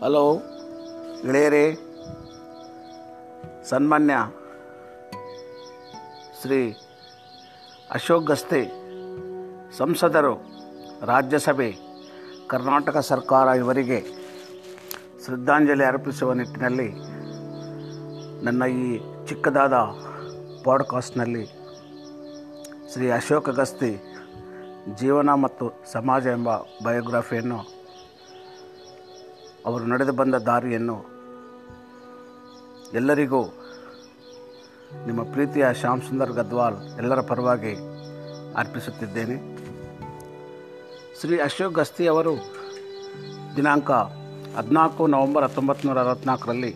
Hello. ಗೆಳೆಯರೇ, ಸನ್ಮಾನ್ಯ ಶ್ರೀ ಅಶೋಕ್ ಗಸ್ತೆ, ಸಂಸದರು, ರಾಜ್ಯಸಭೆ, ಕರ್ನಾಟಕ ಸರ್ಕಾರ ಇವರಿಗೆ ಶ್ರದ್ಧಾಂಜಲಿ ಅರ್ಪಿಸುವ ನಿಟ್ಟಿನಲ್ಲಿ ನನ್ನ ಈ ಚಿಕ್ಕದಾದ ಪಾಡ್ಕಾಸ್ಟ್ನಲ್ಲಿ ಶ್ರೀ ಅಶೋಕ ಗಸ್ತಿ, ಜೀವನ ಮತ್ತು ಸಮಾಜ ಎಂಬ ಬಯೋಗ್ರಫಿಯನ್ನು ಅವರು ನಡೆದು ಬಂದ ದಾರಿಯನ್ನು ಎಲ್ಲರಿಗೂ ನಿಮ್ಮ ಪ್ರೀತಿಯ ಶ್ಯಾಮ್ ಸುಂದರ್ ಗದ್ವಾಲ್ ಎಲ್ಲರ ಪರವಾಗಿ ಅರ್ಪಿಸುತ್ತಿದ್ದೇನೆ. ಶ್ರೀ ಅಶೋಕ್ ಗಸ್ತಿ ಅವರು ದಿನಾಂಕ ಹದಿನಾಲ್ಕು ನವೆಂಬರ್ ಹತ್ತೊಂಬತ್ತು ನೂರ ಅರವತ್ತ್ನಾಲ್ಕರಲ್ಲಿ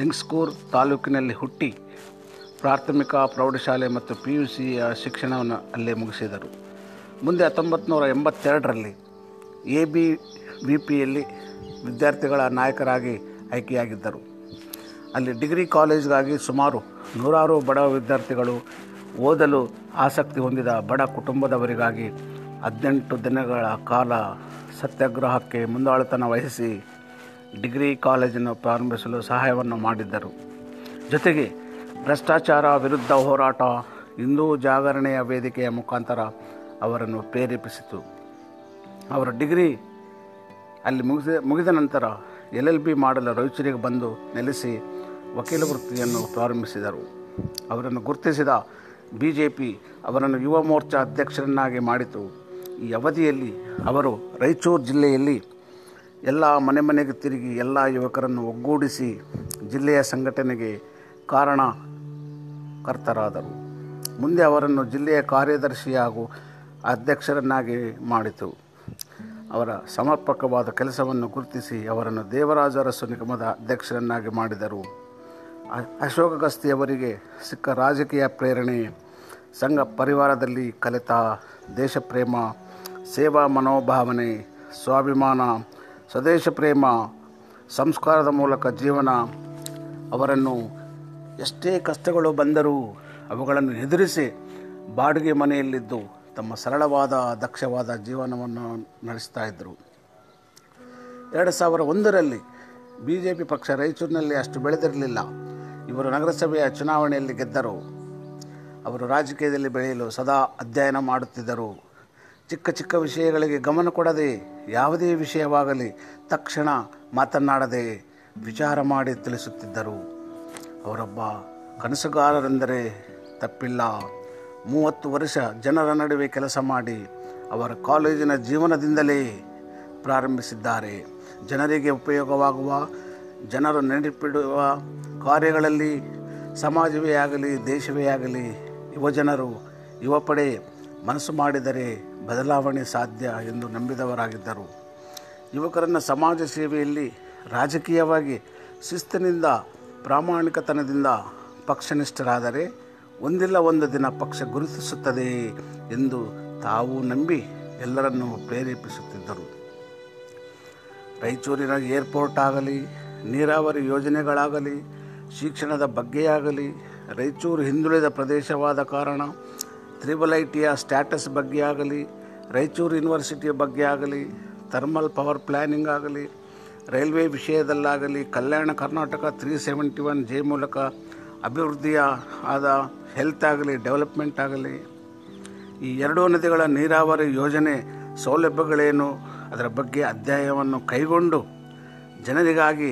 ಲಿಂಗ್ಸ್ಕೂರ್ ತಾಲೂಕಿನಲ್ಲಿ ಹುಟ್ಟಿ ಪ್ರಾಥಮಿಕ, ಪ್ರೌಢಶಾಲೆ ಮತ್ತು ಪಿ ಯು ಸಿಯ ಶಿಕ್ಷಣವನ್ನು ಅಲ್ಲೇ ಮುಗಿಸಿದರು. ಮುಂದೆ ಹತ್ತೊಂಬತ್ತು ನೂರ ಎಂಬತ್ತೆರಡರಲ್ಲಿ ಎ ಬಿ ವಿ ಪಿಯಲ್ಲಿ ವಿದ್ಯಾರ್ಥಿಗಳ ನಾಯಕರಾಗಿ ಆಯ್ಕೆಯಾಗಿದ್ದರು. ಅಲ್ಲಿ ಡಿಗ್ರಿ ಕಾಲೇಜ್ಗಾಗಿ ಸುಮಾರು ನೂರಾರು ಬಡ ವಿದ್ಯಾರ್ಥಿಗಳು ಓದಲು ಆಸಕ್ತಿ ಹೊಂದಿದ ಬಡ ಕುಟುಂಬದವರಿಗಾಗಿ ಹದಿನೆಂಟು ದಿನಗಳ ಕಾಲ ಸತ್ಯಾಗ್ರಹಕ್ಕೆ ಮುಂದಾಳುತನ ವಹಿಸಿ ಡಿಗ್ರಿ ಕಾಲೇಜನ್ನು ಪ್ರಾರಂಭಿಸಲು ಸಹಾಯವನ್ನು ಮಾಡಿದ್ದರು. ಜೊತೆಗೆ ಭ್ರಷ್ಟಾಚಾರ ವಿರುದ್ಧ ಹೋರಾಟ, ಹಿಂದೂ ಜಾಗರಣೆಯ ವೇದಿಕೆಯ ಮುಖಾಂತರ ಅವರನ್ನು ಪ್ರೇರೇಪಿಸಿತು. ಅವರ ಡಿಗ್ರಿ ಅಲ್ಲಿ ಮುಗಿದ ಮುಗಿದ ನಂತರ ಎಲ್ ಎಲ್ ಬಿ ಮಾಡಲು ರಾಯಚೂರಿಗೆ ಬಂದು ನೆಲೆಸಿ ವಕೀಲ ವೃತ್ತಿಯನ್ನು ಪ್ರಾರಂಭಿಸಿದರು. ಅವರನ್ನು ಗುರುತಿಸಿದ ಬಿ ಜೆ ಪಿ ಅವರನ್ನು ಯುವ ಮೋರ್ಚಾ ಅಧ್ಯಕ್ಷರನ್ನಾಗಿ ಮಾಡಿತು. ಈ ಅವಧಿಯಲ್ಲಿ ಅವರು ರಾಯಚೂರು ಜಿಲ್ಲೆಯಲ್ಲಿ ಎಲ್ಲ ಮನೆ ಮನೆಗೆ ತಿರುಗಿ ಎಲ್ಲ ಯುವಕರನ್ನು ಒಗ್ಗೂಡಿಸಿ ಜಿಲ್ಲೆಯ ಸಂಘಟನೆಗೆ ಕಾರಣಕರ್ತರಾದರು ಮುಂದೆ ಅವರನ್ನು ಜಿಲ್ಲೆಯ ಕಾರ್ಯದರ್ಶಿ ಹಾಗೂ ಅಧ್ಯಕ್ಷರನ್ನಾಗಿ ಮಾಡಿತು. ಅವರ ಸಮರ್ಪಕವಾದ ಕೆಲಸವನ್ನು ಗುರುತಿಸಿ ಅವರನ್ನು ದೇವರಾಜ ಅರಸು ನಿಗಮದ ಅಧ್ಯಕ್ಷರನ್ನಾಗಿ ಮಾಡಿದರು. ಅಶೋಕ ಗಸ್ತಿ ಅವರಿಗೆ ಸಿಕ್ಕ ರಾಜಕೀಯ ಪ್ರೇರಣೆ, ಸಂಘ ಪರಿವಾರದಲ್ಲಿ ಕಲಿತ ದೇಶಪ್ರೇಮ, ಸೇವಾ ಮನೋಭಾವನೆ, ಸ್ವಾಭಿಮಾನ, ಸ್ವದೇಶ ಪ್ರೇಮ, ಸಂಸ್ಕಾರದ ಮೂಲಕ ಜೀವನ, ಅವರನ್ನು ಎಷ್ಟೇ ಕಷ್ಟಗಳು ಬಂದರೂ ಅವುಗಳನ್ನು ಎದುರಿಸಿ ಬಾಡಿಗೆ ಮನೆಯಲ್ಲಿದ್ದು ತಮ್ಮ ಸರಳವಾದ, ದಕ್ಷವಾದ ಜೀವನವನ್ನು ನಡೆಸ್ತಾ ಇದ್ದರು. ಎರಡು ಸಾವಿರ ಒಂದರಲ್ಲಿ ಬಿ ಜೆ ಪಿ ಪಕ್ಷ ರಾಯಚೂರಿನಲ್ಲಿ ಅಷ್ಟು ಬೆಳೆದಿರಲಿಲ್ಲ. ಇವರು ನಗರಸಭೆಯ ಚುನಾವಣೆಯಲ್ಲಿ ಗೆದ್ದರು. ಅವರು ರಾಜಕೀಯದಲ್ಲಿ ಬೆಳೆಯಲು ಸದಾ ಅಧ್ಯಯನ ಮಾಡುತ್ತಿದ್ದರು. ಚಿಕ್ಕ ಚಿಕ್ಕ ವಿಷಯಗಳಿಗೆ ಗಮನ ಕೊಡದೆ, ಯಾವುದೇ ವಿಷಯವಾಗಲಿ ತಕ್ಷಣ ಮಾತನಾಡದೆ ವಿಚಾರ ಮಾಡಿ ತಿಳಿಸುತ್ತಿದ್ದರು. ಅವರೊಬ್ಬ ಕನಸುಗಾರರೆಂದರೆ ತಪ್ಪಿಲ್ಲ. ಮೂವತ್ತು ವರ್ಷ ಜನರ ನಡುವೆ ಕೆಲಸ ಮಾಡಿ ಅವರ ಕಾಲೇಜಿನ ಜೀವನದಿಂದಲೇ ಪ್ರಾರಂಭಿಸಿದ್ದಾರೆ. ಜನರಿಗೆ ಉಪಯೋಗವಾಗುವ, ಜನರು ನೆನಪಿಡುವ ಕಾರ್ಯಗಳಲ್ಲಿ ಸಮಾಜವೇ ಆಗಲಿ, ದೇಶವೇ ಆಗಲಿ ಯುವಜನರು ಯುವ ಪಡೆ ಮನಸ್ಸು ಮಾಡಿದರೆ ಬದಲಾವಣೆ ಸಾಧ್ಯ ಎಂದು ನಂಬಿದವರಾಗಿದ್ದರು. ಯುವಕರನ್ನು ಸಮಾಜ ಸೇವೆಯಲ್ಲಿ ರಾಜಕೀಯವಾಗಿ ಶಿಸ್ತಿನಿಂದ, ಪ್ರಾಮಾಣಿಕತನದಿಂದ ಪಕ್ಷನಿಷ್ಠರಾದರೆ ಒಂದಿಲ್ಲ ಒಂದು ದಿನ ಪಕ್ಷ ಗುರುತಿಸುತ್ತದೆ ಎಂದು ತಾವು ನಂಬಿ ಎಲ್ಲರನ್ನೂ ಪ್ರೇರೇಪಿಸುತ್ತಿದ್ದರು. ರಾಯಚೂರಿನ ಏರ್ಪೋರ್ಟ್ ಆಗಲಿ, ನೀರಾವರಿ ಯೋಜನೆಗಳಾಗಲಿ, ಶಿಕ್ಷಣದ ಬಗ್ಗೆಯಾಗಲಿ, ರಾಯಚೂರು ಹಿಂದುಳಿದ ಪ್ರದೇಶವಾದ ಕಾರಣ, ತ್ರಿಬಲ್ ಐ ಟಿಯ ಸ್ಟ್ಯಾಟಸ್ ಬಗ್ಗೆ ಆಗಲಿ ರಾಯಚೂರು ಯೂನಿವರ್ಸಿಟಿಯ ಬಗ್ಗೆ ಆಗಲಿ ಥರ್ಮಲ್ ಪವರ್ ಪ್ಲ್ಯಾನಿಂಗ್ ಆಗಲಿ, railway ವಿಷಯದಲ್ಲಾಗಲಿ, Kalyana Karnataka three seventy one J ಮೂಲಕ ಅಭಿವೃದ್ಧಿಯ ಆದ ಹೆಲ್ತ್ ಆಗಲಿ ಡೆವಲಪ್ಮೆಂಟ್ ಆಗಲಿ, ಈ ಎರಡೂ ನದಿಗಳ ನೀರಾವರಿ ಯೋಜನೆ ಸೌಲಭ್ಯಗಳೇನು, ಅದರ ಬಗ್ಗೆ ಅಧ್ಯಾಯವನ್ನು ಕೈಗೊಂಡು ಜನರಿಗಾಗಿ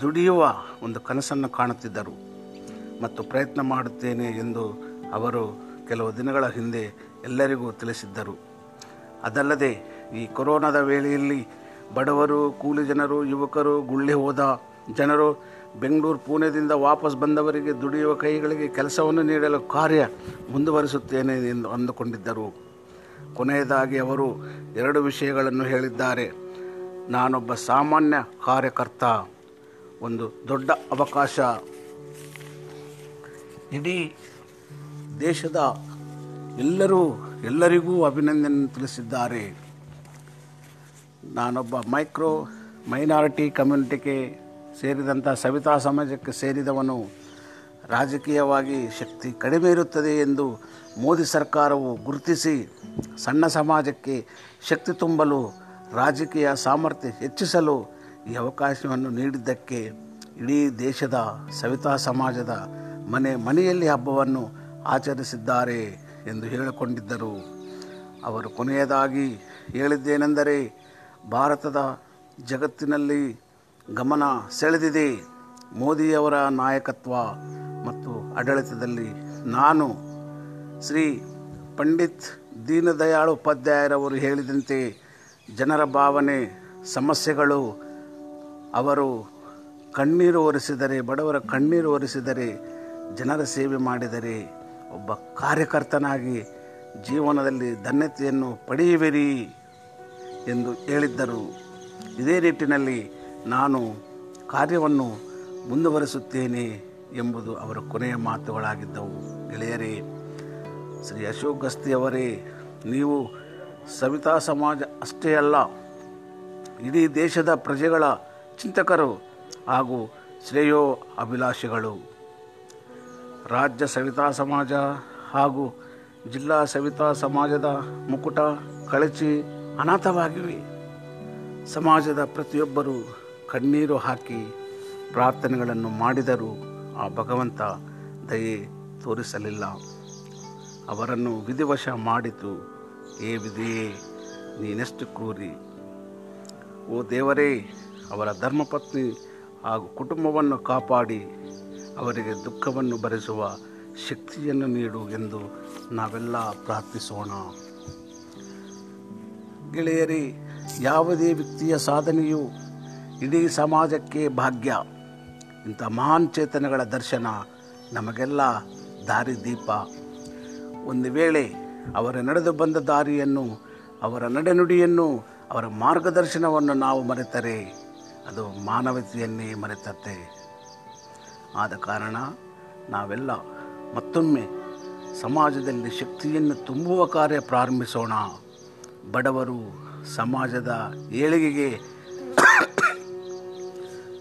ದುಡಿಯುವ ಒಂದು ಕನಸನ್ನು ಕಾಣುತ್ತಿದ್ದರು. ಮತ್ತು ಪ್ರಯತ್ನ ಮಾಡುತ್ತೇನೆ ಎಂದು ಅವರು ಕೆಲವು ದಿನಗಳ ಹಿಂದೆ ಎಲ್ಲರಿಗೂ ತಿಳಿಸಿದ್ದರು. ಅದಲ್ಲದೆ ಈ ಕೊರೋನಾದ ವೇಳೆಯಲ್ಲಿ ಬಡವರು, ಕೂಲಿ ಜನರು, ಯುವಕರು, ಗುಳ್ಳೆ ಹೋದ ಜನರು ಬೆಂಗಳೂರು ಪುಣೆದಿಂದ ವಾಪಸ್ ಬಂದವರಿಗೆ ದುಡಿಯುವ ಕೈಗಳಿಗೆ ಕೆಲಸವನ್ನು ನೀಡಲು ಕಾರ್ಯ ಮುಂದುವರಿಸುತ್ತೇನೆ ಎಂದು ಅಂದುಕೊಂಡಿದ್ದರು. ಕೊನೆಯದಾಗಿ ಅವರು ಎರಡು ವಿಷಯಗಳನ್ನು ಹೇಳಿದ್ದಾರೆ. ನಾನೊಬ್ಬ ಸಾಮಾನ್ಯ ಕಾರ್ಯಕರ್ತ. ಒಂದು ದೊಡ್ಡ ಅವಕಾಶ. ಇಡೀ ದೇಶದ ಎಲ್ಲರೂ ಎಲ್ಲರಿಗೂ ಅಭಿನಂದನೆ ತಿಳಿಸಿದ್ದಾರೆ. ನಾನೊಬ್ಬ ಮೈಕ್ರೋ ಮೈನಾರಿಟಿ ಕಮ್ಯುನಿಟಿಗೆ ಸೇರಿದಂಥ ಸವಿತಾ ಸಮಾಜಕ್ಕೆ ಸೇರಿದವನು ರಾಜಕೀಯವಾಗಿ ಶಕ್ತಿ ಕಡಿಮೆ ಇರುತ್ತದೆ ಎಂದು ಮೋದಿ ಸರ್ಕಾರವು ಗುರುತಿಸಿ ಸಣ್ಣ ಸಮಾಜಕ್ಕೆ ಶಕ್ತಿ ತುಂಬಲು, ರಾಜಕೀಯ ಸಾಮರ್ಥ್ಯ ಹೆಚ್ಚಿಸಲು ಈ ಅವಕಾಶವನ್ನು ನೀಡಿದ್ದಕ್ಕೆ ಇಡೀ ದೇಶದ ಸವಿತಾ ಸಮಾಜದ ಮನೆ ಮನೆಯಲ್ಲಿ ಹಬ್ಬವನ್ನು ಆಚರಿಸಿದ್ದಾರೆ ಎಂದು ಹೇಳಿಕೊಂಡಿದ್ದರು. ಅವರು ಕೊನೆಯದಾಗಿ ಹೇಳಿದ್ದೇನೆಂದರೆ, ಭಾರತದ ಜಗತ್ತಿನಲ್ಲಿ ಗಮನ ಸೆಳೆದಿದೆ. ಮೋದಿಯವರ ನಾಯಕತ್ವ ಮತ್ತು ಆಡಳಿತದಲ್ಲಿ ನಾನು ಶ್ರೀ ಪಂಡಿತ್ ದೀನದಯಾಳ್ ಉಪಾಧ್ಯಾಯರವರು ಹೇಳಿದಂತೆ ಜನರ ಭಾವನೆ, ಸಮಸ್ಯೆಗಳು ಅವರು ಕಣ್ಣೀರು ಒರೆಸಿದರೆ, ಬಡವರ ಕಣ್ಣೀರು ಒರೆಸಿದರೆ ಜನರ ಸೇವೆ ಮಾಡಿದರೆ ಒಬ್ಬ ಕಾರ್ಯಕರ್ತನಾಗಿ ಜೀವನದಲ್ಲಿ ಧನ್ಯತೆಯನ್ನು ಪಡೆಯುವಿರಿ ಎಂದು ಹೇಳಿದ್ದರು. ಇದೇ ನಿಟ್ಟಿನಲ್ಲಿ ನಾನು ಕಾರ್ಯವನ್ನು ಮುಂದುವರಿಸುತ್ತೇನೆ ಎಂಬುದು ಅವರ ಕೊನೆಯ ಮಾತುಗಳಾಗಿದ್ದವು. ಗೆಳೆಯರೇ, ಶ್ರೀ ಅಶೋಕ್ ಗಸ್ತಿಯವರೇ, ನೀವು ಸವಿತಾ ಸಮಾಜ ಅಷ್ಟೇ ಅಲ್ಲ, ಇಡೀ ದೇಶದ ಪ್ರಜೆಗಳ ಚಿಂತಕರು ಹಾಗೂ ಶ್ರೇಯೋ ಅಭಿಲಾಷೆಗಳು. ರಾಜ್ಯ ಸವಿತಾ ಸಮಾಜ ಹಾಗೂ ಜಿಲ್ಲಾ ಸವಿತಾ ಸಮಾಜದ ಮುಕುಟ, ಕಳಚಿ, ಅನಾಥವಾಗಿವೆ. ಸಮಾಜದ ಪ್ರತಿಯೊಬ್ಬರು ಕಣ್ಣೀರು ಹಾಕಿ ಪ್ರಾರ್ಥನೆಗಳನ್ನು ಮಾಡಿದರೂ ಆ ಭಗವಂತ ದಯೆ ತೋರಿಸಲಿಲ್ಲ. ಅವರನ್ನು ವಿಧಿವಶ ಮಾಡಿತು. ಏ ವಿಧಿಯೇ ನೀನೆಷ್ಟು ಕ್ರೂರಿ. ಓ ದೇವರೇ, ಅವರ ಧರ್ಮಪತ್ನಿ ಹಾಗೂ ಕುಟುಂಬವನ್ನು ಕಾಪಾಡಿ, ಅವರಿಗೆ ದುಃಖವನ್ನು ಭರಿಸುವ ಶಕ್ತಿಯನ್ನು ನೀಡು ಎಂದು ನಾವೆಲ್ಲ ಪ್ರಾರ್ಥಿಸೋಣ. ಗೆಳೆಯರಿ, ಯಾವುದೇ ವ್ಯಕ್ತಿಯ ಸಾಧನೆಯು ಇಡೀ ಸಮಾಜಕ್ಕೆ ಭಾಗ್ಯ. ಇಂಥ ಮಹಾನ್ ಚೇತನಗಳ ದರ್ಶನ ನಮಗೆಲ್ಲ ದಾರಿದೀಪ ಒಂದು ವೇಳೆ ಅವರ ನಡೆದು ಬಂದ ದಾರಿಯನ್ನು, ಅವರ ನಡೆನುಡಿಯನ್ನು, ಅವರ ಮಾರ್ಗದರ್ಶನವನ್ನು ನಾವು ಮರೆತರೆ, ಅದು ಮಾನವತೆಯನ್ನೇ ಮರೆತತ್ತೆ ಆದ ಕಾರಣ ನಾವೆಲ್ಲ ಮತ್ತೊಮ್ಮೆ ಸಮಾಜದಲ್ಲಿ ಶಕ್ತಿಯನ್ನು ತುಂಬುವ ಕಾರ್ಯ ಪ್ರಾರಂಭಿಸೋಣ. ಬಡವರು ಸಮಾಜದ ಏಳಿಗೆಗೆ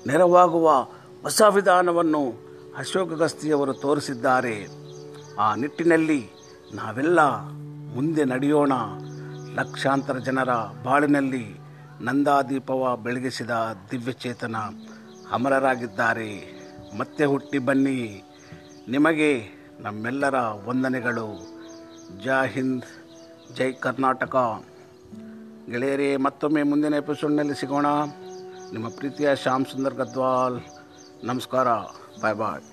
ನೆರವಾಗುವ ಹೊಸ ವಿಧಾನವನ್ನು ಅಶೋಕ ಗಸ್ತಿಯವರು ತೋರಿಸಿದ್ದಾರೆ. ಆ ನಿಟ್ಟಿನಲ್ಲಿ ನಾವೆಲ್ಲ ಮುಂದೆ ನಡೆಯೋಣ. ಲಕ್ಷಾಂತರ ಜನರ ಬಾಳಿನಲ್ಲಿ ನಂದಾದೀಪವ ಬೆಳಗಿಸಿದ ದಿವ್ಯಚೇತನ ಅಮರರಾಗಿದ್ದಾರೆ. ಮತ್ತೆ ಹುಟ್ಟಿ ಬನ್ನಿ. ನಿಮಗೆ ನಮ್ಮೆಲ್ಲರ ವಂದನೆಗಳು. ಜೈ ಹಿಂದ್, ಜೈ ಕರ್ನಾಟಕ. ಗೆಳೆಯರೇ, ಮತ್ತೊಮ್ಮೆ ಮುಂದಿನ ಎಪಿಸೋಡ್ನಲ್ಲಿ ಸಿಗೋಣ. ನಿಮ್ಮ ಪ್ರೀತಿಯ ಶ್ಯಾಮ್ ಸುಂದರ್ ಗದ್ವಾಲ್ ನಮಸ್ಕಾರ ಬಾಯ್ ಬಾಯ್